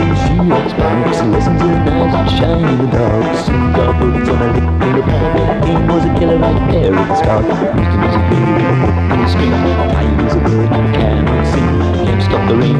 She likes pirates, lessons in knives, shine in the dark. Soon got bullets on a lick in the bag. Cain was a killer right there at the start. Music was a baby, a hook in the string. Time is a bird you cannot sing. Can't stop the rain.